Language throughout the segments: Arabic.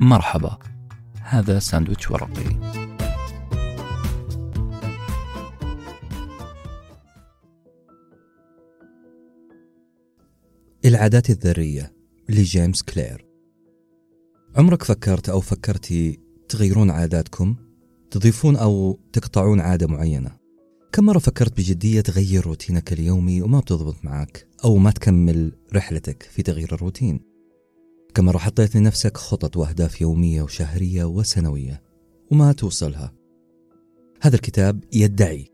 مرحبا. هذا ساندويتش ورقي. العادات الذرية لجيمس كلير. عمرك فكرت أو فكرتي تغيرون عاداتكم؟ تضيفون أو تقطعون عادة معينة؟ كم مرة فكرت بجدية تغير روتينك اليومي وما بتضبط معك؟ أو ما تكمل رحلتك في تغيير الروتين؟ كم مرة حطيت لنفسك خطط وأهداف يومية وشهرية وسنوية وما توصلها. هذا الكتاب يدعي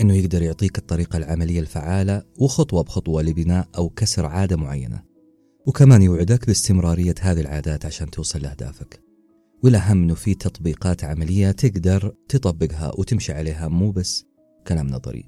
أنه يقدر يعطيك الطريقة العملية الفعالة وخطوة بخطوة لبناء أو كسر عادة معينة وكمان يوعدك باستمرارية هذه العادات عشان توصل لأهدافك. والأهم أنه في تطبيقات عملية تقدر تطبقها وتمشي عليها مو بس كلام نظري.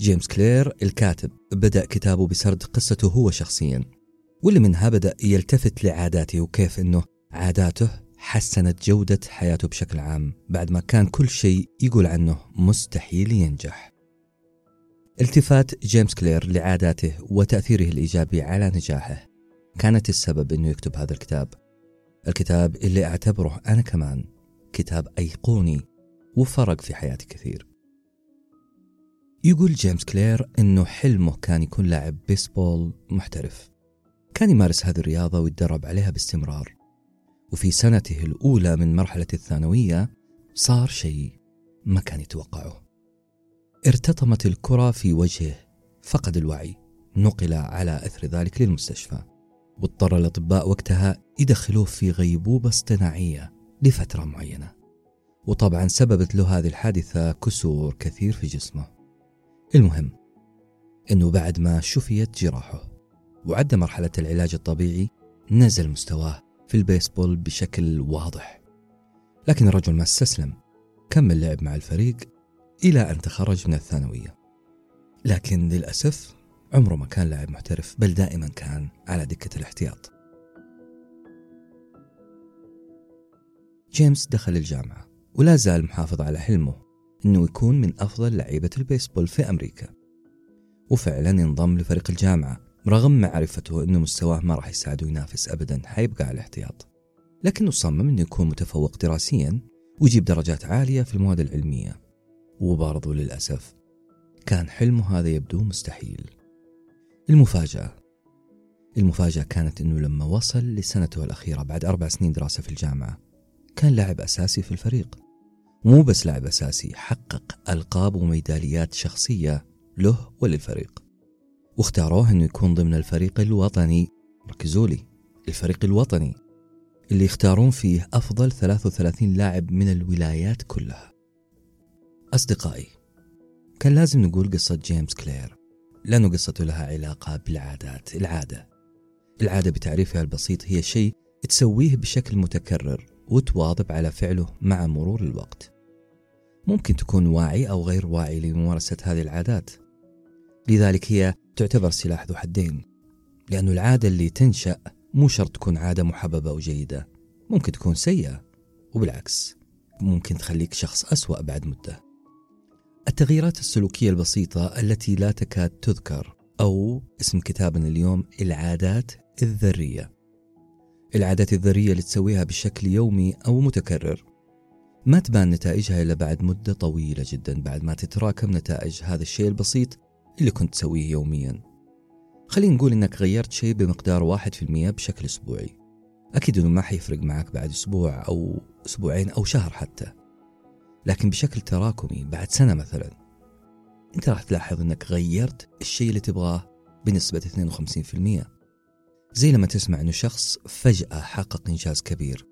جيمس كلير الكاتب بدأ كتابه بسرد قصته هو شخصيا. واللي منها بدأ يلتفت لعاداته وكيف أنه عاداته حسنت جودة حياته بشكل عام بعد ما كان كل شيء يقول عنه مستحيل ينجح. التفات جيمس كلير لعاداته وتأثيره الإيجابي على نجاحه. كانت السبب أنه يكتب هذا الكتاب. الكتاب اللي أعتبره أنا كمان كتاب أيقوني وفرق في حياتي كثير. يقول جيمس كلير أنه حلمه كان يكون لاعب بيسبول محترف. كان يمارس هذه الرياضة ويتدرب عليها باستمرار. وفي سنته الأولى من مرحلة الثانوية صار شيء ما كان يتوقعه. ارتطمت الكرة في وجهه فقد الوعي نقل على أثر ذلك للمستشفى واضطر الأطباء وقتها يدخلوه في غيبوبة اصطناعية لفترة معينة. وطبعا سببت له هذه الحادثة كسور كثير في جسمه. المهم أنه بعد ما شفيت جراحه وعدى مرحلة العلاج الطبيعي نزل مستواه في البيسبول بشكل واضح. لكن الرجل ما استسلم كمل لعب مع الفريق إلى أن تخرج من الثانوية. لكن للأسف عمره ما كان لاعب محترف بل دائما كان على دكة الاحتياط. جيمس دخل الجامعة ولا زال محافظ على حلمه أنه يكون من أفضل لعيبة البيسبول في أمريكا. وفعلا انضم لفريق الجامعة رغم معرفته أنه مستواه ما راح يساعده ينافس أبدا حيبقى على الاحتياط. لكنه صمم أنه يكون متفوق دراسيا ويجيب درجات عالية في المواد العلمية. وبرضو للأسف كان حلمه هذا يبدو مستحيل. المفاجأة. المفاجأة كانت أنه لما وصل لسنته الأخيرة بعد أربع سنين دراسة في الجامعة كان لاعب أساسي في الفريق. مو بس لاعب أساسي حقق ألقاب وميداليات شخصية له وللفريق. واختاروه أنه يكون ضمن الفريق الوطني. ركزوا لي الفريق الوطني اللي يختارون فيه أفضل 33 لاعب من الولايات كلها. أصدقائي كان لازم نقول قصة جيمس كلير. لأنه قصته لها علاقة بالعادات العادة. العادة بتعريفها البسيط هي شيء تسويه بشكل متكرر وتواظب على فعله مع مرور الوقت. ممكن تكون واعي أو غير واعي لممارسة هذه العادات. لذلك هي تعتبر سلاح ذو حدين لأن العادة اللي تنشأ مو شرط تكون عادة محببة أو جيدة ممكن تكون سيئة وبالعكس ممكن تخليك شخص أسوأ بعد مدة. التغييرات السلوكية البسيطة التي لا تكاد تذكر أو اسم كتابنا اليوم العادات الذرية. العادات الذرية اللي تسويها بشكل يومي أو متكرر. ما تبان نتائجها إلا بعد مدة طويلة جدا بعد ما تتراكم نتائج هذا الشيء البسيط اللي كنت تسويه يوميا. خلينا نقول إنك غيرت شيء بمقدار واحد في المية بشكل أسبوعي. أكيد إنه ما حيفرق معك بعد أسبوع أو أسبوعين أو شهر حتى. لكن بشكل تراكمي بعد سنة مثلا أنت راح تلاحظ إنك غيرت الشيء اللي تبغاه بنسبة 52% زي لما تسمع إنه شخص فجأة حقق إنجاز كبير.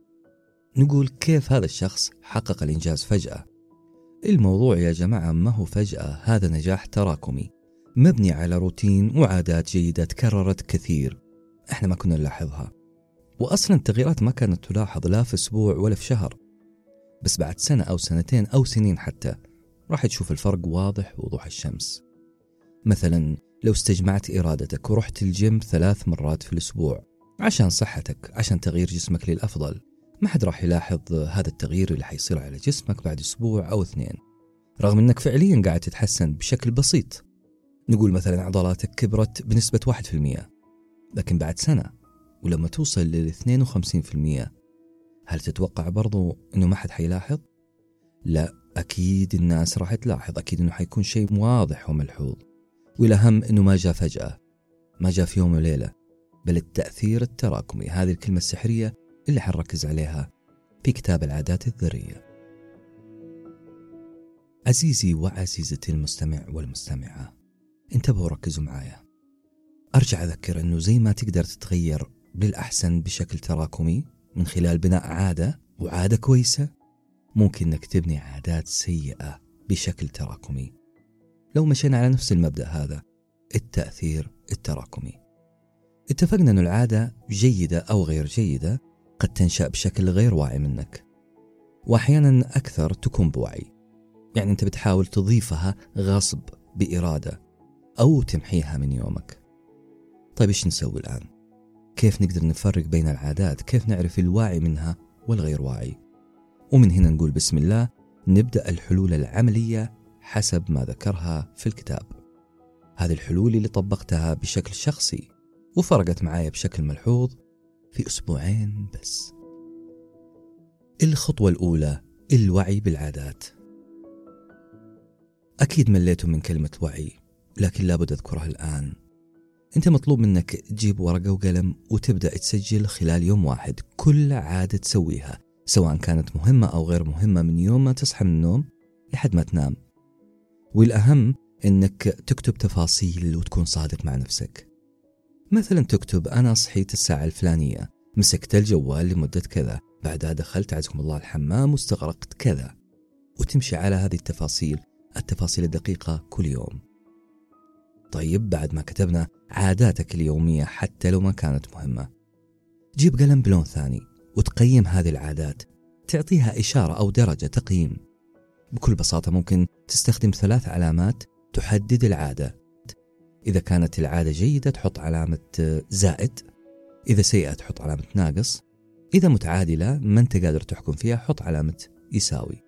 نقول كيف هذا الشخص حقق الإنجاز فجأة؟ الموضوع يا جماعة ما هو فجأة هذا نجاح تراكمي. مبني على روتين وعادات جيدة تكررت كثير. إحنا ما كنا نلاحظها. واصلا التغييرات ما كانت تلاحظ لا في أسبوع ولا في شهر. بس بعد سنة أو سنتين أو سنين حتى راح تشوف الفرق واضح وضوح الشمس. مثلا لو استجمعت إرادتك ورحت الجيم ثلاث مرات في الأسبوع عشان صحتك عشان تغيير جسمك للأفضل ما حد راح يلاحظ هذا التغيير اللي حيصير على جسمك بعد أسبوع أو اثنين. رغم إنك فعليا قاعد تتحسن بشكل بسيط. نقول مثلا عضلاتك كبرت بنسبة 1% لكن بعد سنة ولما توصل لل 52% هل تتوقع برضو أنه ما حد حيلاحظ؟ لا أكيد الناس راح تلاحظ أكيد أنه حيكون شيء واضح وملحوظ والأهم أنه ما جاء فجأة ما جاء في يوم وليلة بل التأثير التراكمي هذه الكلمة السحرية اللي حنركز عليها في كتاب العادات الذرية عزيزي وعزيزتي المستمع والمستمعة انتبهوا ركزوا معايا. أرجع أذكر أنه زي ما تقدر تتغير للأحسن بشكل تراكمي من خلال بناء عادة وعادة كويسة ممكن أنك تبني عادات سيئة بشكل تراكمي. لو مشينا على نفس المبدأ هذا التأثير التراكمي. اتفقنا أن العادة جيدة أو غير جيدة قد تنشأ بشكل غير واعي منك وأحيانا أكثر تكون بوعي. يعني أنت بتحاول تضيفها غصب بإرادة أو تمحيها من يومك طيب إيش نسوي الآن؟ كيف نقدر نفرق بين العادات؟ كيف نعرف الواعي منها والغير واعي؟ ومن هنا نقول بسم الله نبدأ الحلول العملية حسب ما ذكرها في الكتاب هذه الحلول اللي طبقتها بشكل شخصي وفرقت معايا بشكل ملحوظ في أسبوعين بس الخطوة الأولى الوعي بالعادات أكيد مليتوا من كلمة وعي لكن لابد أذكرها الآن. أنت مطلوب منك تجيب ورقة وقلم وتبدأ تسجل خلال يوم واحد كل عادة تسويها سواء كانت مهمة أو غير مهمة من يوم ما تصحى من النوم لحد ما تنام. والأهم أنك تكتب تفاصيل وتكون صادق مع نفسك. مثلا تكتب أنا صحيت الساعة الفلانية مسكت الجوال لمدة كذا بعدها دخلت عزكم الله الحمام واستغرقت كذا. وتمشي على هذه التفاصيل التفاصيل الدقيقة كل يوم. طيب بعد ما كتبنا عاداتك اليومية حتى لو ما كانت مهمة. جيب قلم بلون ثاني وتقيم هذه العادات. تعطيها إشارة أو درجة تقييم. بكل بساطة ممكن تستخدم ثلاث علامات تحدد العادة. إذا كانت العادة جيدة تحط علامة زائد. إذا سيئة تحط علامة ناقص. إذا متعادلة ما أنت قادر تحكم فيها حط علامة يساوي.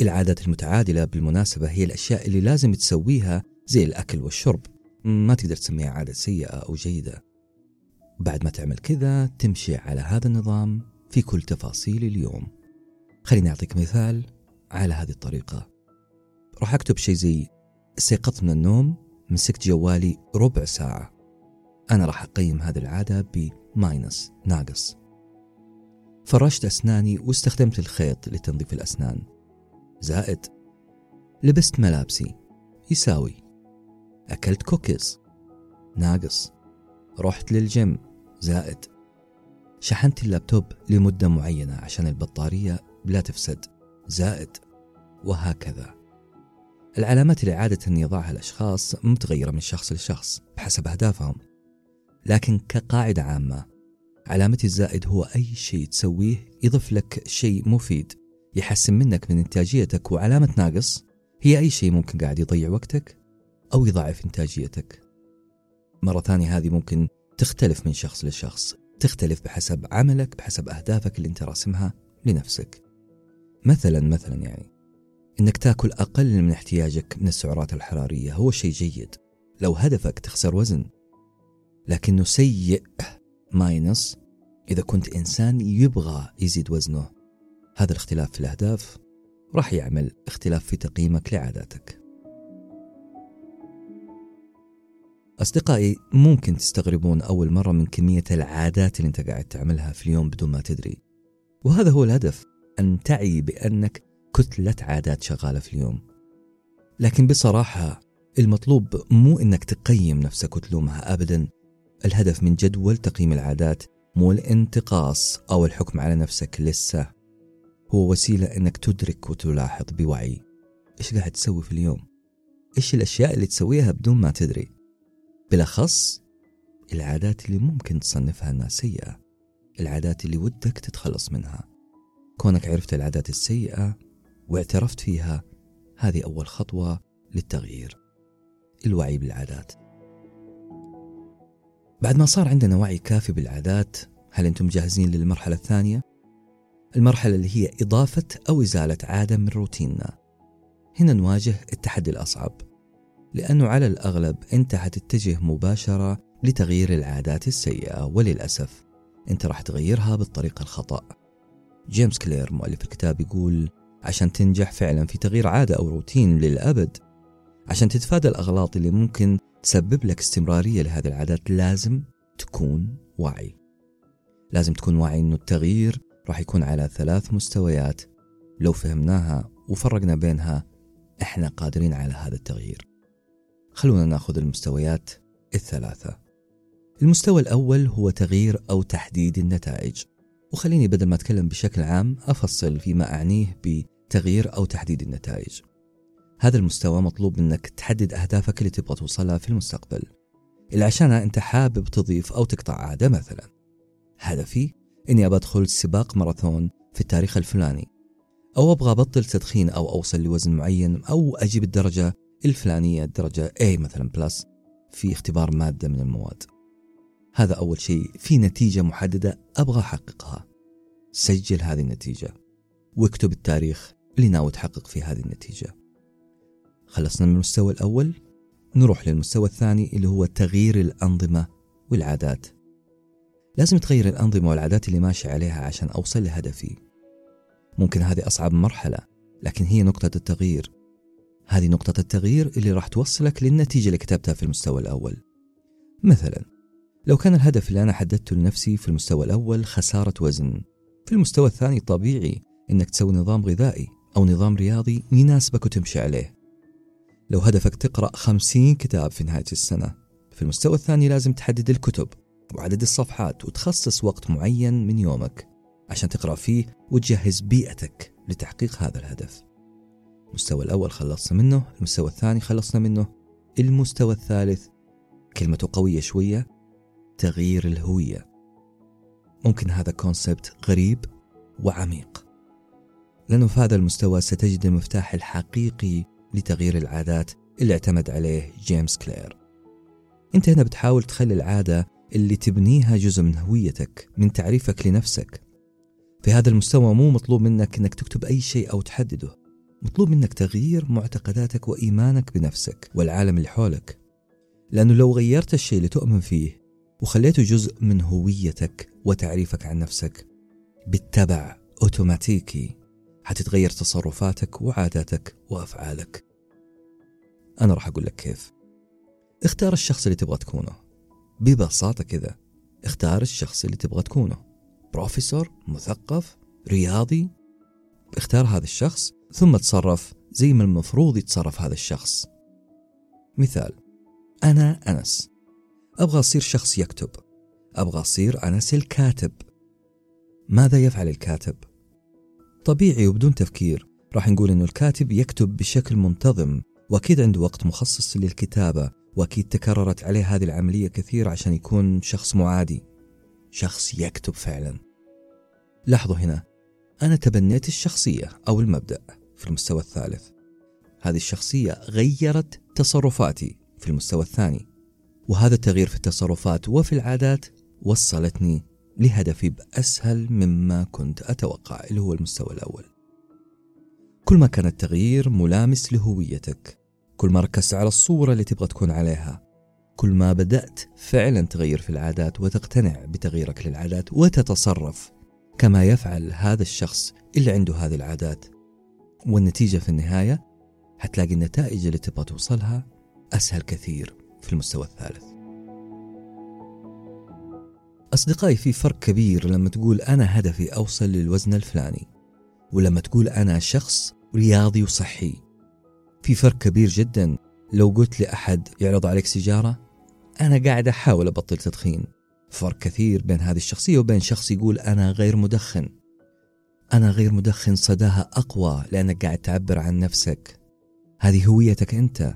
العادات المتعادلة بالمناسبة هي الأشياء اللي لازم تسويها زي الأكل والشرب. ما تقدر تسميها عادة سيئة أو جيدة. بعد ما تعمل كذا تمشي على هذا النظام في كل تفاصيل اليوم. خليني أعطيك مثال على هذه الطريقة. راح أكتب شيء زي استيقظت من النوم مسكت جوالي ربع ساعة. أنا راح أقيم هذه العادة ب minus ناقص. فرشت أسناني واستخدمت الخيط لتنظيف الأسنان. زائد لبست ملابسي. يساوي أكلت كوكيز ناقص. رحت للجيم زائد. شحنت اللابتوب لمدة معينة عشان البطارية لا تفسد زائد. وهكذا. العلامات اللي عادة يضعها الأشخاص متغيرة من شخص لشخص بحسب أهدافهم لكن كقاعدة عامة علامة الزائد هو أي شيء تسويه يضيف لك شيء مفيد يحسن منك من إنتاجيتك وعلامة ناقص هي أي شيء ممكن قاعد يضيع وقتك. أو يضاعف إنتاجيتك. مرة ثانية هذه ممكن تختلف من شخص لشخص تختلف بحسب عملك بحسب أهدافك اللي أنت راسمها لنفسك. مثلا مثلا يعني إنك تاكل أقل من احتياجك من السعرات الحرارية هو شيء جيد. لو هدفك تخسر وزن لكنه سيء ماينس إذا كنت إنسان يبغى يزيد وزنه هذا الاختلاف في الأهداف راح يعمل اختلاف في تقييمك لعاداتك. أصدقائي ممكن تستغربون أول مرة من كمية العادات اللي أنت قاعد تعملها في اليوم بدون ما تدري. وهذا هو الهدف أن تعي بأنك كتلة عادات شغالة في اليوم. لكن بصراحة المطلوب مو أنك تقيم نفسك وتلومها أبدا. الهدف من جدول تقييم العادات مو الانتقاص أو الحكم على نفسك لسه. هو وسيلة أنك تدرك وتلاحظ بوعي. إيش قاعد تسوي في اليوم؟ إيش الأشياء اللي تسويها بدون ما تدري؟ بالأخص العادات اللي ممكن تصنفها أنها سيئة العادات اللي ودك تتخلص منها. كونك عرفت العادات السيئة واعترفت فيها هذه أول خطوة للتغيير. الوعي بالعادات. بعد ما صار عندنا وعي كافي بالعادات هل أنتم جاهزين للمرحلة الثانية؟ المرحلة اللي هي إضافة أو إزالة عادة من روتيننا. هنا نواجه التحدي الأصعب. لأنه على الأغلب أنت حتتجه مباشرة لتغيير العادات السيئة وللأسف أنت راح تغيرها بالطريقة الخطأ. جيمس كلير مؤلف الكتاب يقول عشان تنجح فعلا في تغيير عادة أو روتين للأبد عشان تتفادى الأغلاط اللي ممكن تسبب لك استمرارية لهذه العادات لازم تكون واعي. لازم تكون واعي أنه التغيير راح يكون على ثلاث مستويات لو فهمناها وفرقنا بينها إحنا قادرين على هذا التغيير. خلونا ناخذ المستويات الثلاثة. المستوى الأول هو تغيير أو تحديد النتائج. وخليني بدل ما أتكلم بشكل عام أفصل فيما أعنيه بتغيير أو تحديد النتائج. هذا المستوى مطلوب منك تحدد أهدافك اللي تبغى توصلها في المستقبل. اللي عشانها أنت حابب تضيف أو تقطع عادة مثلا. هدفي إني أدخل سباق ماراثون في التاريخ الفلاني. أو أبغى أبطل تدخين أو أوصل لوزن معين أو أجيب الدرجة الفلانية الدرجة A مثلا بلس في اختبار مادة من المواد. هذا أول شيء. في نتيجة محددة أبغى أحققها. سجل هذه النتيجة. واكتب التاريخ اللي ناوي تحقق فيه هذه النتيجة. خلصنا من المستوى الأول. نروح للمستوى الثاني اللي هو تغيير الأنظمة والعادات. لازم تغير الأنظمة والعادات اللي ماشي عليها عشان أوصل لهدفي. ممكن هذه أصعب مرحلة لكن هي نقطة التغيير. هذه نقطة التغيير اللي راح توصلك للنتيجة اللي كتبتها في المستوى الأول. مثلا لو كان الهدف اللي أنا حددته لنفسي في المستوى الأول خسارة وزن في المستوى الثاني طبيعي إنك تسوي نظام غذائي أو نظام رياضي يناسبك وتمشي عليه. لو هدفك تقرأ خمسين كتاب في نهاية السنة في المستوى الثاني لازم تحدد الكتب وعدد الصفحات وتخصص وقت معين من يومك عشان تقرأ فيه وتجهز بيئتك لتحقيق هذا الهدف. المستوى الأول خلصنا منه المستوى الثاني خلصنا منه. المستوى الثالث كلمته قوية شوية تغيير الهوية. ممكن هذا concept غريب وعميق. لأنه في هذا المستوى ستجد المفتاح الحقيقي لتغيير العادات اللي اعتمد عليه جيمس كلير. أنت هنا بتحاول تخلي العادة اللي تبنيها جزء من هويتك من تعريفك لنفسك. في هذا المستوى مو مطلوب منك إنك تكتب أي شيء أو تحدده. مطلوب منك تغيير معتقداتك وإيمانك بنفسك والعالم اللي حولك. لأنه لو غيرت الشيء اللي تؤمن فيه وخليته جزء من هويتك وتعريفك عن نفسك بالتبع أوتوماتيكي حتتغير تصرفاتك وعاداتك وأفعالك. أنا راح أقول لك كيف. اختار الشخص اللي تبغى تكونه. ببساطة كذا اختار الشخص اللي تبغى تكونه. بروفيسور مثقف رياضي. اختار هذا الشخص ثم تصرف زي ما المفروض يتصرف هذا الشخص. مثال أنا أنس. أبغى أصير شخص يكتب. أبغى أصير أنس الكاتب. ماذا يفعل الكاتب؟ طبيعي وبدون تفكير. راح نقول إنه الكاتب يكتب بشكل منتظم وأكيد عنده وقت مخصص للكتابة وأكيد تكررت عليه هذه العملية كثير عشان يكون شخص معادي. شخص يكتب فعلا. لاحظوا هنا أنا تبنيت الشخصية أو المبدأ. في المستوى الثالث. هذه الشخصية غيرت تصرفاتي في المستوى الثاني وهذا التغيير في التصرفات وفي العادات وصلتني لهدفي بأسهل مما كنت أتوقع اللي هو المستوى الأول. كل ما كان التغيير ملامس لهويتك كل ما ركزت على الصورة اللي تبغى تكون عليها كل ما بدأت فعلا تغير في العادات وتقتنع بتغييرك للعادات وتتصرف كما يفعل هذا الشخص اللي عنده هذه العادات. والنتيجة في النهاية حتلاقي النتائج اللي تبغى توصلها أسهل كثير في المستوى الثالث. أصدقائي في فرق كبير لما تقول أنا هدفي أوصل للوزن الفلاني ولما تقول أنا شخص رياضي وصحي. في فرق كبير جدا. لو قلت لأحد يعرض عليك سيجارة أنا قاعد أحاول أبطل تدخين. فرق كثير بين هذه الشخصية وبين شخص يقول أنا غير مدخن. أنا غير مدخن صداها أقوى لأنك قاعد تعبر عن نفسك. هذه هويتك أنت.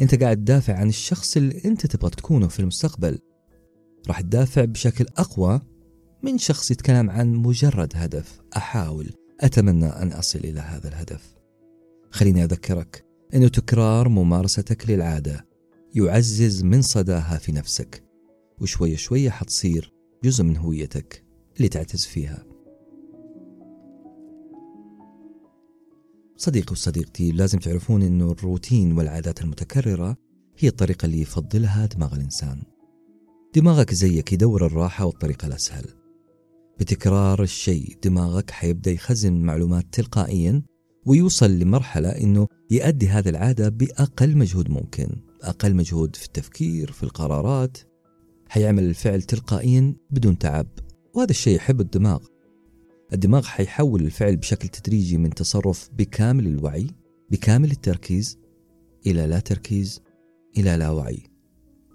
أنت قاعد تدافع عن الشخص اللي أنت تبغى تكونه في المستقبل. راح تدافع بشكل أقوى من شخص يتكلم عن مجرد هدف. أحاول. أتمنى أن أصل إلى هذا الهدف. خليني أذكرك أنه تكرار ممارستك للعادة. يعزز من صداها في نفسك. وشوية شوية حتصير جزء من هويتك اللي تعتز فيها. صديقي وصديقتي لازم تعرفون أنه الروتين والعادات المتكررة هي الطريقة اللي يفضلها دماغ الإنسان. دماغك زيك يدور الراحة والطريقة الأسهل. بتكرار الشيء دماغك حيبدأ يخزن المعلومات تلقائيا ويوصل لمرحلة أنه يؤدي هذه العادة بأقل مجهود ممكن. أقل مجهود في التفكير في القرارات. حيعمل الفعل تلقائيا بدون تعب وهذا الشيء يحب الدماغ. الدماغ حيحول الفعل بشكل تدريجي من تصرف بكامل الوعي بكامل التركيز إلى لا تركيز إلى لا وعي.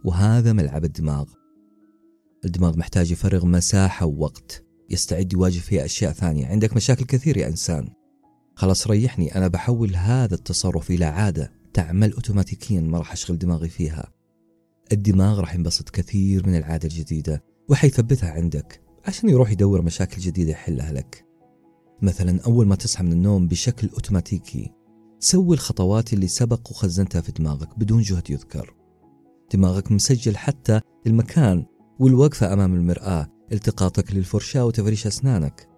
وهذا ملعب الدماغ. الدماغ محتاج يفرغ مساحة ووقت. يستعد يواجه فيها أشياء ثانية. عندك مشاكل كثير يا إنسان. خلاص ريحني أنا بحول هذا التصرف إلى عادة تعمل أوتوماتيكيا ما راح أشغل دماغي فيها. الدماغ راح ينبسط كثير من العادة الجديدة وحيثبتها عندك. عشان يروح يدور مشاكل جديدة يحلها لك مثلا أول ما تصحى من النوم بشكل أوتوماتيكي سوي الخطوات اللي سبق وخزنتها في دماغك بدون جهد يذكر. دماغك مسجل حتى المكان والوقفة أمام المرآة التقاطك للفرشاة وتفريش أسنانك.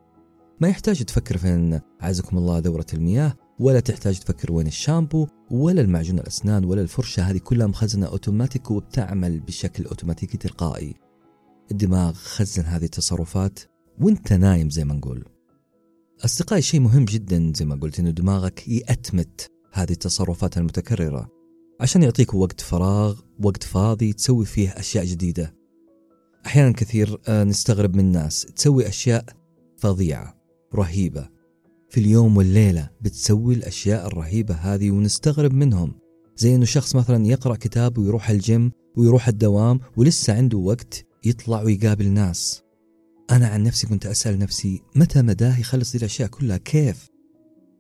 ما يحتاج تفكر فين عزكم الله دورة المياه ولا تحتاج تفكر وين الشامبو ولا المعجون الأسنان ولا الفرشة هذه كلها مخزنة أوتوماتيك وبتعمل بشكل أوتوماتيكي تلقائي. الدماغ خزن هذه التصرفات وانت نايم زي ما نقول. أصدقائي شيء مهم جدا زي ما قلت إنه دماغك يأتمت هذه التصرفات المتكررة عشان يعطيك وقت فراغ وقت فاضي تسوي فيه أشياء جديدة. أحيانا كثير آه، نستغرب من الناس تسوي أشياء فظيعة رهيبة. في اليوم والليلة بتسوي الأشياء الرهيبة هذه ونستغرب منهم. زي أنه شخص مثلا يقرأ كتاب ويروح الجيم ويروح الدوام ولسه عنده وقت يطلع ويقابل ناس. أنا عن نفسي كنت أسأل نفسي متى مداه يخلص دي الأشياء كلها؟ كيف؟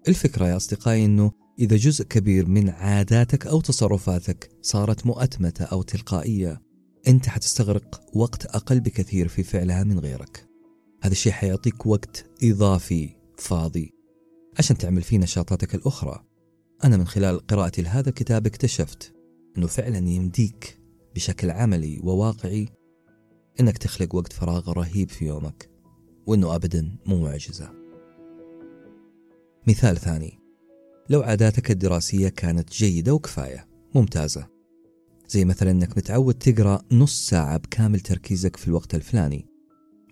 الفكرة يا أصدقائي أنه إذا جزء كبير من عاداتك أو تصرفاتك صارت مؤتمتة أو تلقائية أنت حتستغرق وقت أقل بكثير في فعلها من غيرك. هذا الشيء حيعطيك وقت إضافي فاضي عشان تعمل فيه نشاطاتك الأخرى. أنا من خلال قراءتي لهذا الكتاب اكتشفت أنه فعلا يمديك بشكل عملي وواقعي أنك تخلق وقت فراغ رهيب في يومك وأنه أبدا مو معجزة. مثال ثاني لو عاداتك الدراسية كانت جيدة وكفاية ممتازة. زي مثلا أنك متعود تقرأ نص ساعة بكامل تركيزك في الوقت الفلاني.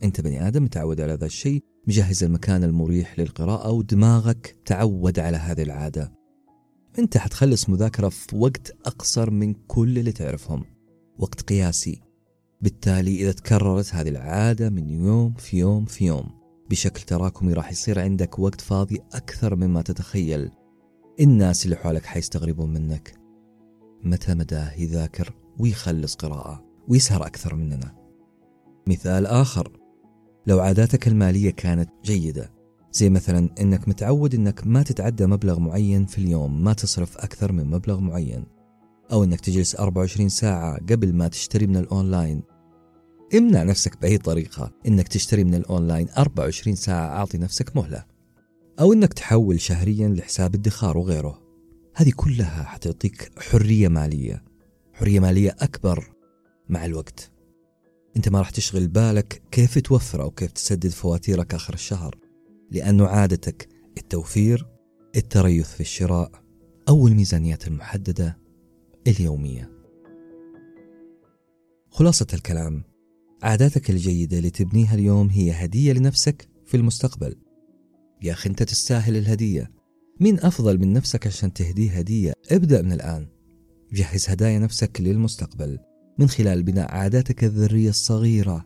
أنت بني آدم متعود على هذا الشيء مجهز المكان المريح للقراءة ودماغك تعود على هذه العادة. أنت حتخلص مذاكرة في وقت أقصر من كل اللي تعرفهم. وقت قياسي بالتالي إذا تكررت هذه العادة من يوم في يوم في يوم بشكل تراكمي راح يصير عندك وقت فاضي أكثر مما تتخيل. الناس اللي حولك حيستغربون منك. متى مداه يذاكر ويخلص قراءة ويسهر أكثر مننا؟ مثال آخر. لو عاداتك المالية كانت جيدة زي مثلا إنك متعود إنك ما تتعدى مبلغ معين في اليوم ما تصرف أكثر من مبلغ معين. أو إنك تجلس 24 ساعة قبل ما تشتري من الأونلاين. امنع نفسك بأي طريقة. إنك تشتري من الأونلاين 24 ساعة أعطي نفسك مهلة. أو إنك تحول شهريا لحساب ادخار وغيره. هذه كلها حتعطيك حرية مالية. حرية مالية أكبر مع الوقت. أنت ما راح تشغل بالك كيف توفر أو كيف تسدد فواتيرك آخر الشهر. لأنه عادتك التوفير التريث في الشراء أو الميزانيات المحددة اليومية. خلاصة الكلام عاداتك الجيدة اللي تبنيها اليوم هي هدية لنفسك في المستقبل. يا أخي انت تستاهل الهدية. مين أفضل من نفسك عشان تهديه هدية؟ ابدأ من الآن. جهز هدايا نفسك للمستقبل. من خلال بناء عاداتك الذرية الصغيرة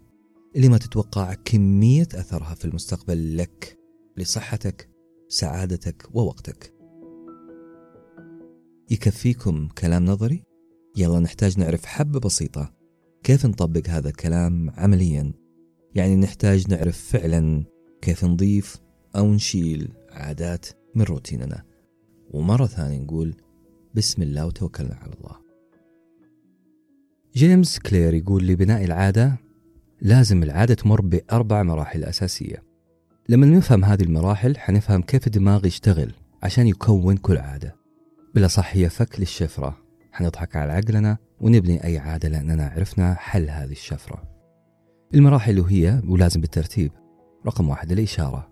اللي ما تتوقع كمية أثرها في المستقبل لك لصحتك سعادتك ووقتك. يكفيكم كلام نظري؟ يلا نحتاج نعرف حبة بسيطة. كيف نطبق هذا الكلام عمليا؟ يعني نحتاج نعرف فعلا كيف نضيف أو نشيل عادات من روتيننا. ومرة ثانية نقول بسم الله وتوكلنا على الله. جيمس كلير يقول لبناء العادة لازم العادة تمر بأربع مراحل أساسية. لما نفهم هذه المراحل حنفهم كيف الدماغ يشتغل عشان يكون كل عادة. بلا صح هي فك للشفرة. حنضحك على عقلنا ونبني أي عادة لأننا عرفنا حل هذه الشفرة. المراحل وهي ولازم بالترتيب. رقم واحد الإشارة.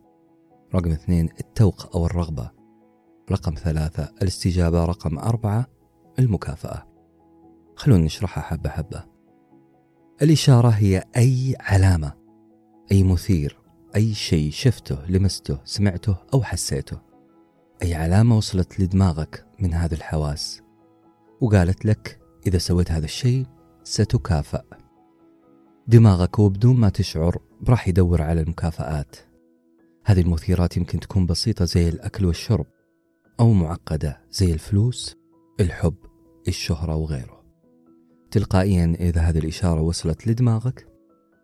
رقم اثنين التوق أو الرغبة. رقم ثلاثة الاستجابة. رقم أربعة المكافأة. خلونا نشرحها حبة حبة. الإشارة هي أي علامة أي مثير أي شيء شفته لمسته سمعته أو حسيته. أي علامة وصلت لدماغك من هذه الحواس؟ وقالت لك إذا سويت هذا الشيء ستكافأ. دماغك وبدون ما تشعر راح يدور على المكافآت. هذه المثيرات يمكن تكون بسيطة زي الأكل والشرب أو معقدة زي الفلوس الحب الشهرة وغيره. تلقائيا إذا هذه الإشارة وصلت لدماغك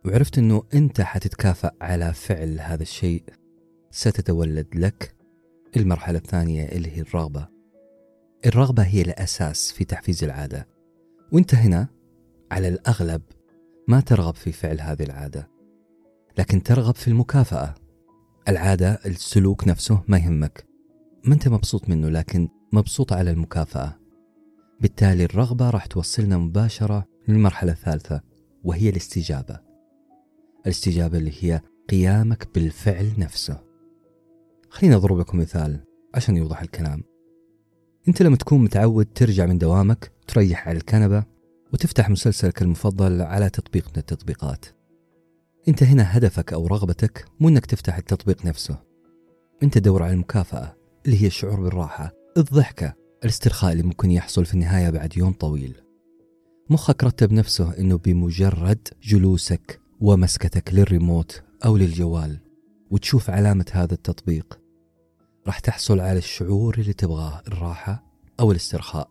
وعرفت أنه أنت حتتكافأ على فعل هذا الشيء ستتولد لك المرحلة الثانية اللي هي الرغبة. الرغبة هي الأساس في تحفيز العادة. وأنت هنا على الأغلب ما ترغب في فعل هذه العادة. لكن ترغب في المكافأة. العادة السلوك نفسه ما يهمك. ما أنت مبسوط منه لكن مبسوط على المكافأة. بالتالي الرغبة راح توصلنا مباشرة للمرحلة الثالثة وهي الاستجابة. الاستجابة اللي هي قيامك بالفعل نفسه. خليني أضرب لكم مثال عشان يوضح الكلام. أنت لما تكون متعود ترجع من دوامك تريح على الكنبة وتفتح مسلسلك المفضل على تطبيق من التطبيقات. أنت هنا هدفك أو رغبتك مو أنك تفتح التطبيق نفسه. أنت دور على المكافأة اللي هي الشعور بالراحة الضحكة الاسترخاء اللي ممكن يحصل في النهاية بعد يوم طويل. مخك رتب نفسه أنه بمجرد جلوسك ومسكتك للريموت أو للجوال وتشوف علامة هذا التطبيق. راح تحصل على الشعور اللي تبغاه الراحة أو الاسترخاء.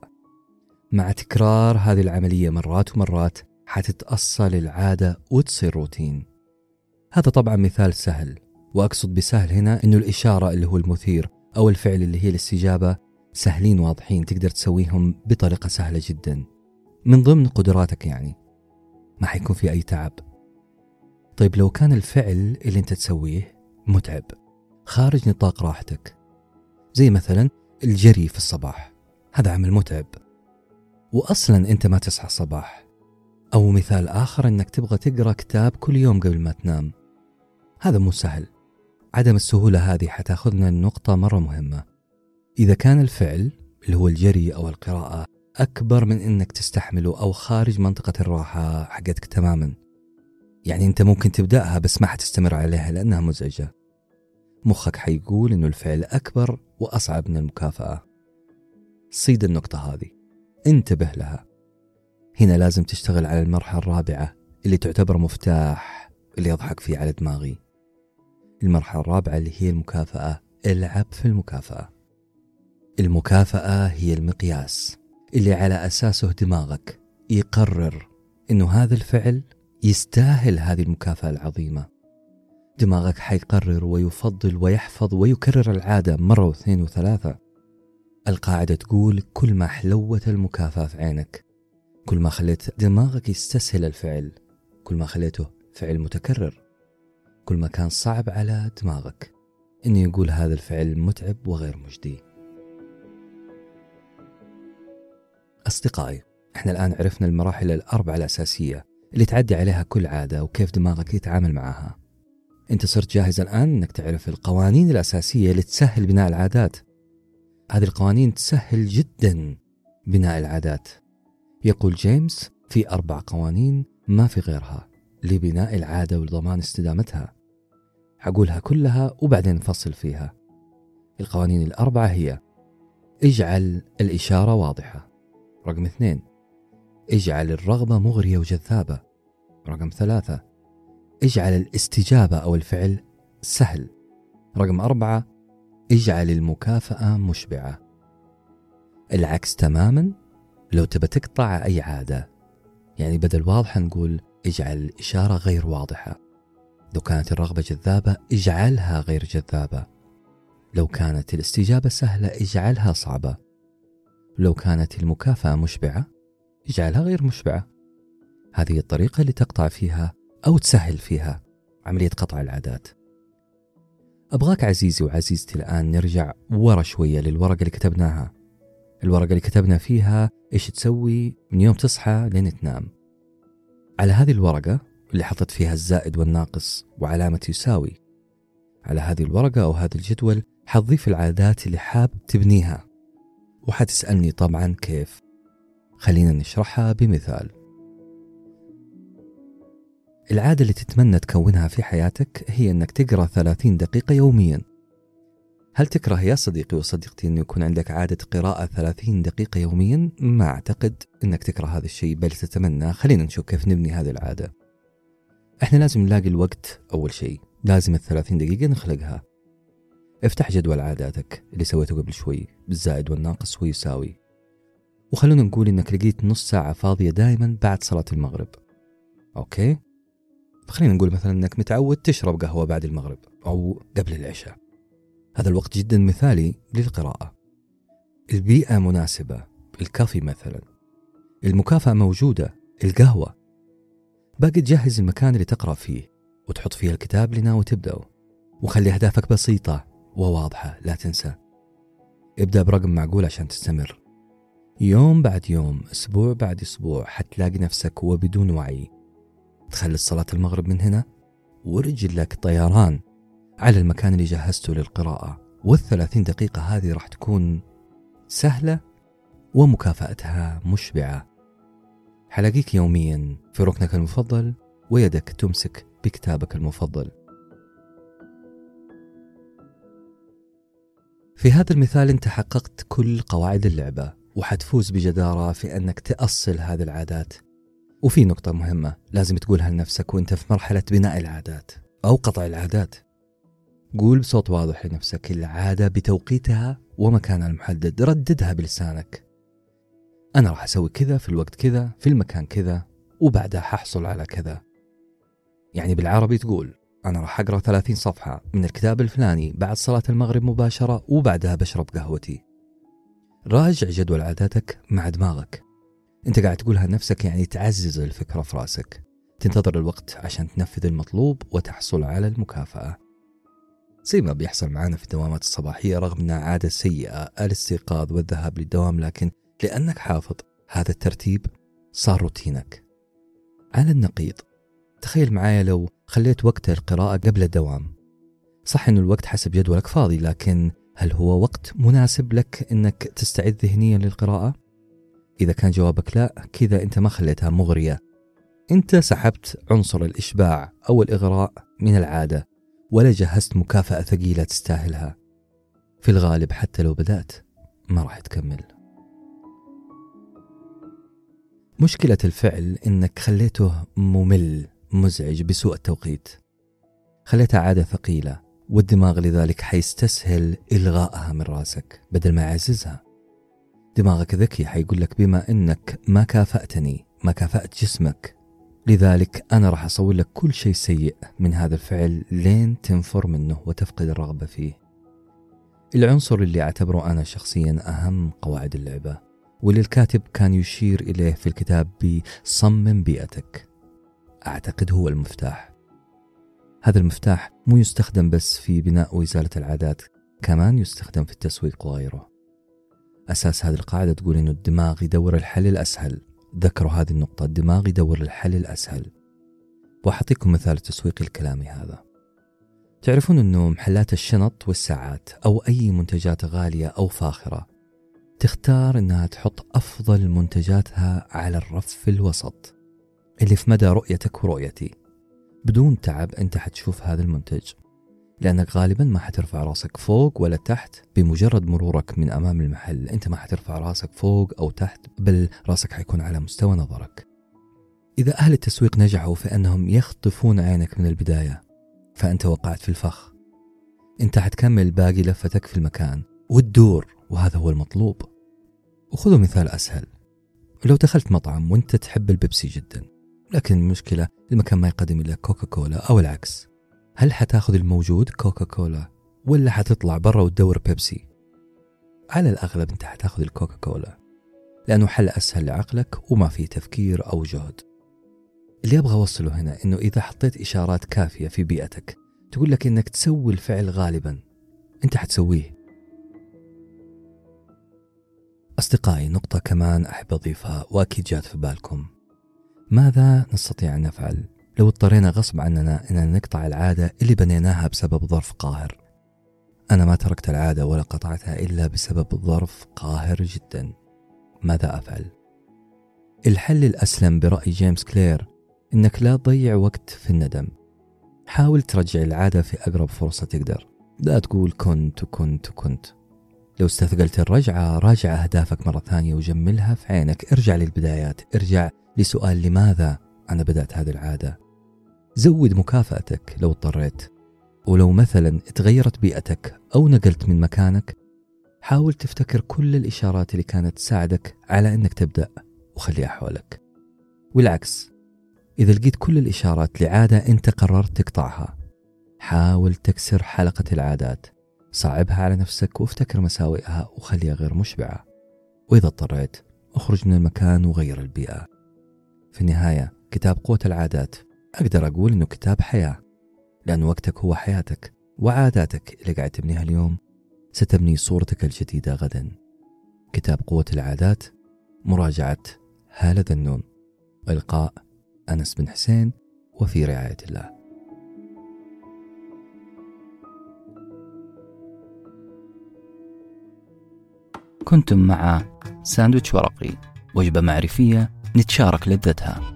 مع تكرار هذه العملية مرات ومرات حتتأصل العادة وتصير روتين. هذا طبعا مثال سهل وأقصد بسهل هنا أنه الإشارة اللي هو المثير أو الفعل اللي هي الاستجابة سهلين واضحين تقدر تسويهم بطريقة سهلة جدا. من ضمن قدراتك يعني. ما حيكون في أي تعب. طيب لو كان الفعل اللي أنت تسويه متعب خارج نطاق راحتك زي مثلا الجري في الصباح. هذا عمل متعب. وأصلا أنت ما تصحى الصباح. أو مثال آخر أنك تبغى تقرأ كتاب كل يوم قبل ما تنام. هذا مو سهل. عدم السهولة هذه حتأخذنا النقطة مرة مهمة. إذا كان الفعل اللي هو الجري أو القراءة أكبر من أنك تستحمله أو خارج منطقة الراحة حقتك تماما. يعني أنت ممكن تبدأها بس ما حتستمر عليها لأنها مزعجة. مخك حيقول أنه الفعل أكبر وأصعب من المكافأة. صيد النقطة هذه. انتبه لها. هنا لازم تشتغل على المرحلة الرابعة اللي تعتبر مفتاح اللي يضحك فيه على دماغي. المرحلة الرابعة اللي هي المكافأة. العب في المكافأة. المكافأة هي المقياس اللي على أساسه دماغك يقرر إنه هذا الفعل يستاهل هذه المكافأة العظيمة. دماغك حيقرر ويفضل ويحفظ ويكرر العادة مرة واثنين وثلاثة. القاعدة تقول كل ما حلوت المكافأة في عينك. كل ما خليت دماغك يستسهل الفعل. كل ما خليته فعل متكرر. كل ما كان صعب على دماغك. انه يقول هذا الفعل متعب وغير مجدي. أصدقائي إحنا الآن عرفنا المراحل الأربعة الأساسية اللي تعدي عليها كل عادة وكيف دماغك يتعامل معها. أنت صرت جاهز الآن إنك تعرف القوانين الأساسية اللي تسهل بناء العادات. هذه القوانين تسهل جدا بناء العادات. يقول جيمس في أربع قوانين ما في غيرها لبناء العادة ولضمان استدامتها. حقولها كلها وبعدين نفصل فيها. القوانين الأربعة هي اجعل الإشارة واضحة. رقم اثنين اجعل الرغبة مغرية وجذابة. رقم ثلاثة اجعل الاستجابة أو الفعل سهل. رقم أربعة اجعل المكافأة مشبعة. العكس تماما لو تبى تقطع أي عادة. يعني بدل واضحة نقول اجعل الإشارة غير واضحة. لو كانت الرغبة جذابة اجعلها غير جذابة. لو كانت الاستجابة سهلة اجعلها صعبة. لو كانت المكافأة مشبعة اجعلها غير مشبعة. هذه الطريقة اللي تقطع فيها أو تسهل فيها عملية قطع العادات. أبغاك عزيزي وعزيزتي الآن نرجع ورا شوية للورقة اللي كتبناها. الورقة اللي كتبنا فيها إيش تسوي من يوم تصحى لين تنام. على هذه الورقة اللي حطت فيها الزائد والناقص وعلامة يساوي على هذه الورقة أو هذا الجدول حتضيف العادات اللي حاب تبنيها. وحتسألني طبعا كيف. خلينا نشرحها بمثال. العادة اللي تتمنى تكونها في حياتك هي أنك تقرأ 30 دقيقة يوميا. هل تكره يا صديقي وصديقتي أن يكون عندك عادة قراءة 30 دقيقة يوميا؟ ما أعتقد أنك تكره هذا الشيء بل تتمنى. خلينا نشوف كيف نبني هذه العادة. إحنا لازم نلاقي الوقت أول شيء. لازم الثلاثين دقيقة نخلقها. افتح جدول عاداتك اللي سويته قبل شوي بالزائد والناقص ويساوي. وخلونا نقول إنك لقيت نص ساعة فاضية دائما بعد صلاة المغرب. أوكي؟ فخلينا نقول مثلا إنك متعود تشرب قهوة بعد المغرب أو قبل العشاء. هذا الوقت جدا مثالي للقراءة. البيئة مناسبة الكافي مثلا المكافأة موجودة القهوة. باقي تجهز المكان اللي تقرأ فيه وتحط فيه الكتاب اللي ناوي تبدأه. وخلي أهدافك بسيطة وواضحة لا تنسى. ابدأ برقم معقول عشان تستمر. يوم بعد يوم أسبوع بعد أسبوع حتلاقي نفسك وبدون وعي تخلص صلاة المغرب من هنا ورجلك طيران على المكان اللي جهزته للقراءة. والثلاثين دقيقة هذه راح تكون سهلة ومكافأتها مشبعة. حلاقيك يوميا في ركنك المفضل ويدك تمسك بكتابك المفضل. في هذا المثال أنت حققت كل قواعد اللعبة وحتفوز بجدارة في أنك تأصل هذه العادات. وفي نقطة مهمة لازم تقولها لنفسك وانت في مرحلة بناء العادات أو قطع العادات. قول بصوت واضح لنفسك العادة بتوقيتها ومكانها المحدد رددها بلسانك. أنا راح أسوي كذا في الوقت كذا في المكان كذا وبعدها ححصل على كذا. يعني بالعربي تقول أنا راح أقرأ 30 صفحة من الكتاب الفلاني بعد صلاة المغرب مباشرة وبعدها بشرب قهوتي. راجع جدول عاداتك مع دماغك. أنت قاعد تقولها لنفسك يعني تعزز الفكرة في رأسك. تنتظر الوقت عشان تنفذ المطلوب وتحصل على المكافأة. زي ما بيحصل معنا في الدوامات الصباحية رغم أنها عادة سيئة الاستيقاظ والذهاب للدوام لكن لأنك حافظ هذا الترتيب صار روتينك. على النقيض تخيل معايا لو خليت وقت القراءة قبل الدوام. صح أن الوقت حسب جدولك فاضي لكن هل هو وقت مناسب لك أنك تستعد ذهنيا للقراءة؟ إذا كان جوابك لا كذا أنت ما خليتها مغرية. أنت سحبت عنصر الإشباع أو الإغراء من العادة ولا جهزت مكافأة ثقيلة تستاهلها. في الغالب حتى لو بدأت ما راح تكمل. مشكلة الفعل إنك خليته ممل مزعج بسوء التوقيت. خليتها عادة ثقيلة والدماغ لذلك حيستسهل إلغائها من راسك بدل ما يعززها. دماغك ذكي حيقول لك بما إنك ما كافأتني ما كافأت جسمك. لذلك أنا راح أصور لك كل شيء سيء من هذا الفعل لين تنفر منه وتفقد الرغبة فيه. العنصر اللي أعتبره أنا شخصيا أهم قواعد اللعبة واللي الكاتب كان يشير إليه في الكتاب بصمم بيئتك. أعتقد هو المفتاح. هذا المفتاح مو يستخدم بس في بناء وإزالة العادات كمان يستخدم في التسويق وغيره أساس هذه القاعدة تقول إنه الدماغ يدور الحل الأسهل. ذكروا هذه النقطة الدماغ يدور الحل الأسهل. وأعطيكم مثال تسويقي الكلامي هذا. تعرفون أنه محلات الشنط والساعات أو أي منتجات غالية أو فاخرة تختار أنها تحط أفضل منتجاتها على الرف الوسط اللي في مدى رؤيتك ورؤيتي. بدون تعب أنت حتشوف هذا المنتج. لأنك غالبا ما حترفع راسك فوق ولا تحت بمجرد مرورك من أمام المحل. أنت ما حترفع راسك فوق أو تحت بل راسك حيكون على مستوى نظرك. إذا أهل التسويق نجحوا في أنهم يخطفون عينك من البداية فأنت وقعت في الفخ. أنت حتكمل باقي لفتك في المكان وتدور وهذا هو المطلوب. وخذوا مثال أسهل. لو دخلت مطعم وأنت تحب البيبسي جدا لكن المشكلة المكان ما يقدم إلا كوكا كولا أو العكس. هل حتاخذ الموجود كوكا كولا ولا حتطلع برا وتدور بيبسي؟ على الأغلب أنت حتاخذ الكوكا كولا لأنه حل أسهل لعقلك وما فيه تفكير أو جهد. اللي أبغى أوصله هنا أنه إذا حطيت إشارات كافية في بيئتك تقول لك أنك تسوي الفعل غالبا. أنت حتسويه. أصدقائي نقطة كمان أحب أضيفها وأكيد جات في بالكم. ماذا نستطيع أن نفعل؟ لو اضطرينا غصب عننا أننا نقطع العادة اللي بنيناها بسبب ظرف قاهر. أنا ما تركت العادة ولا قطعتها إلا بسبب ظرف قاهر جدا. ماذا أفعل؟ الحل الأسلم برأي جيمس كلير إنك لا تضيع وقت في الندم. حاول ترجع العادة في أقرب فرصة تقدر. لا تقول كنت وكنت وكنت لو استثقلت الرجعة راجع أهدافك مرة ثانية وجملها في عينك. ارجع للبدايات. ارجع لسؤال لماذا أنا بدأت هذه العادة؟ زود مكافأتك لو اضطريت. ولو مثلا تغيرت بيئتك أو نقلت من مكانك حاول تفتكر كل الإشارات اللي كانت تساعدك على أنك تبدأ وخليها حولك. والعكس إذا لقيت كل الإشارات لعادة أنت قررت تقطعها حاول تكسر حلقة العادات صعبها على نفسك وافتكر مساوئها وخليها غير مشبعة. وإذا اضطريت اخرج من المكان وغير البيئة. في النهاية كتاب قوة العادات أقدر أقول إنه كتاب حياة لأن وقتك هو حياتك وعاداتك اللي قاعد تبنيها اليوم ستبني صورتك الجديدة غدا. كتاب قوة العادات مراجعة هالة ذنون إلقاء أنس بن حسين وفي رعاية الله. كنتم مع ساندويتش ورقي وجبة معرفية نتشارك لذتها.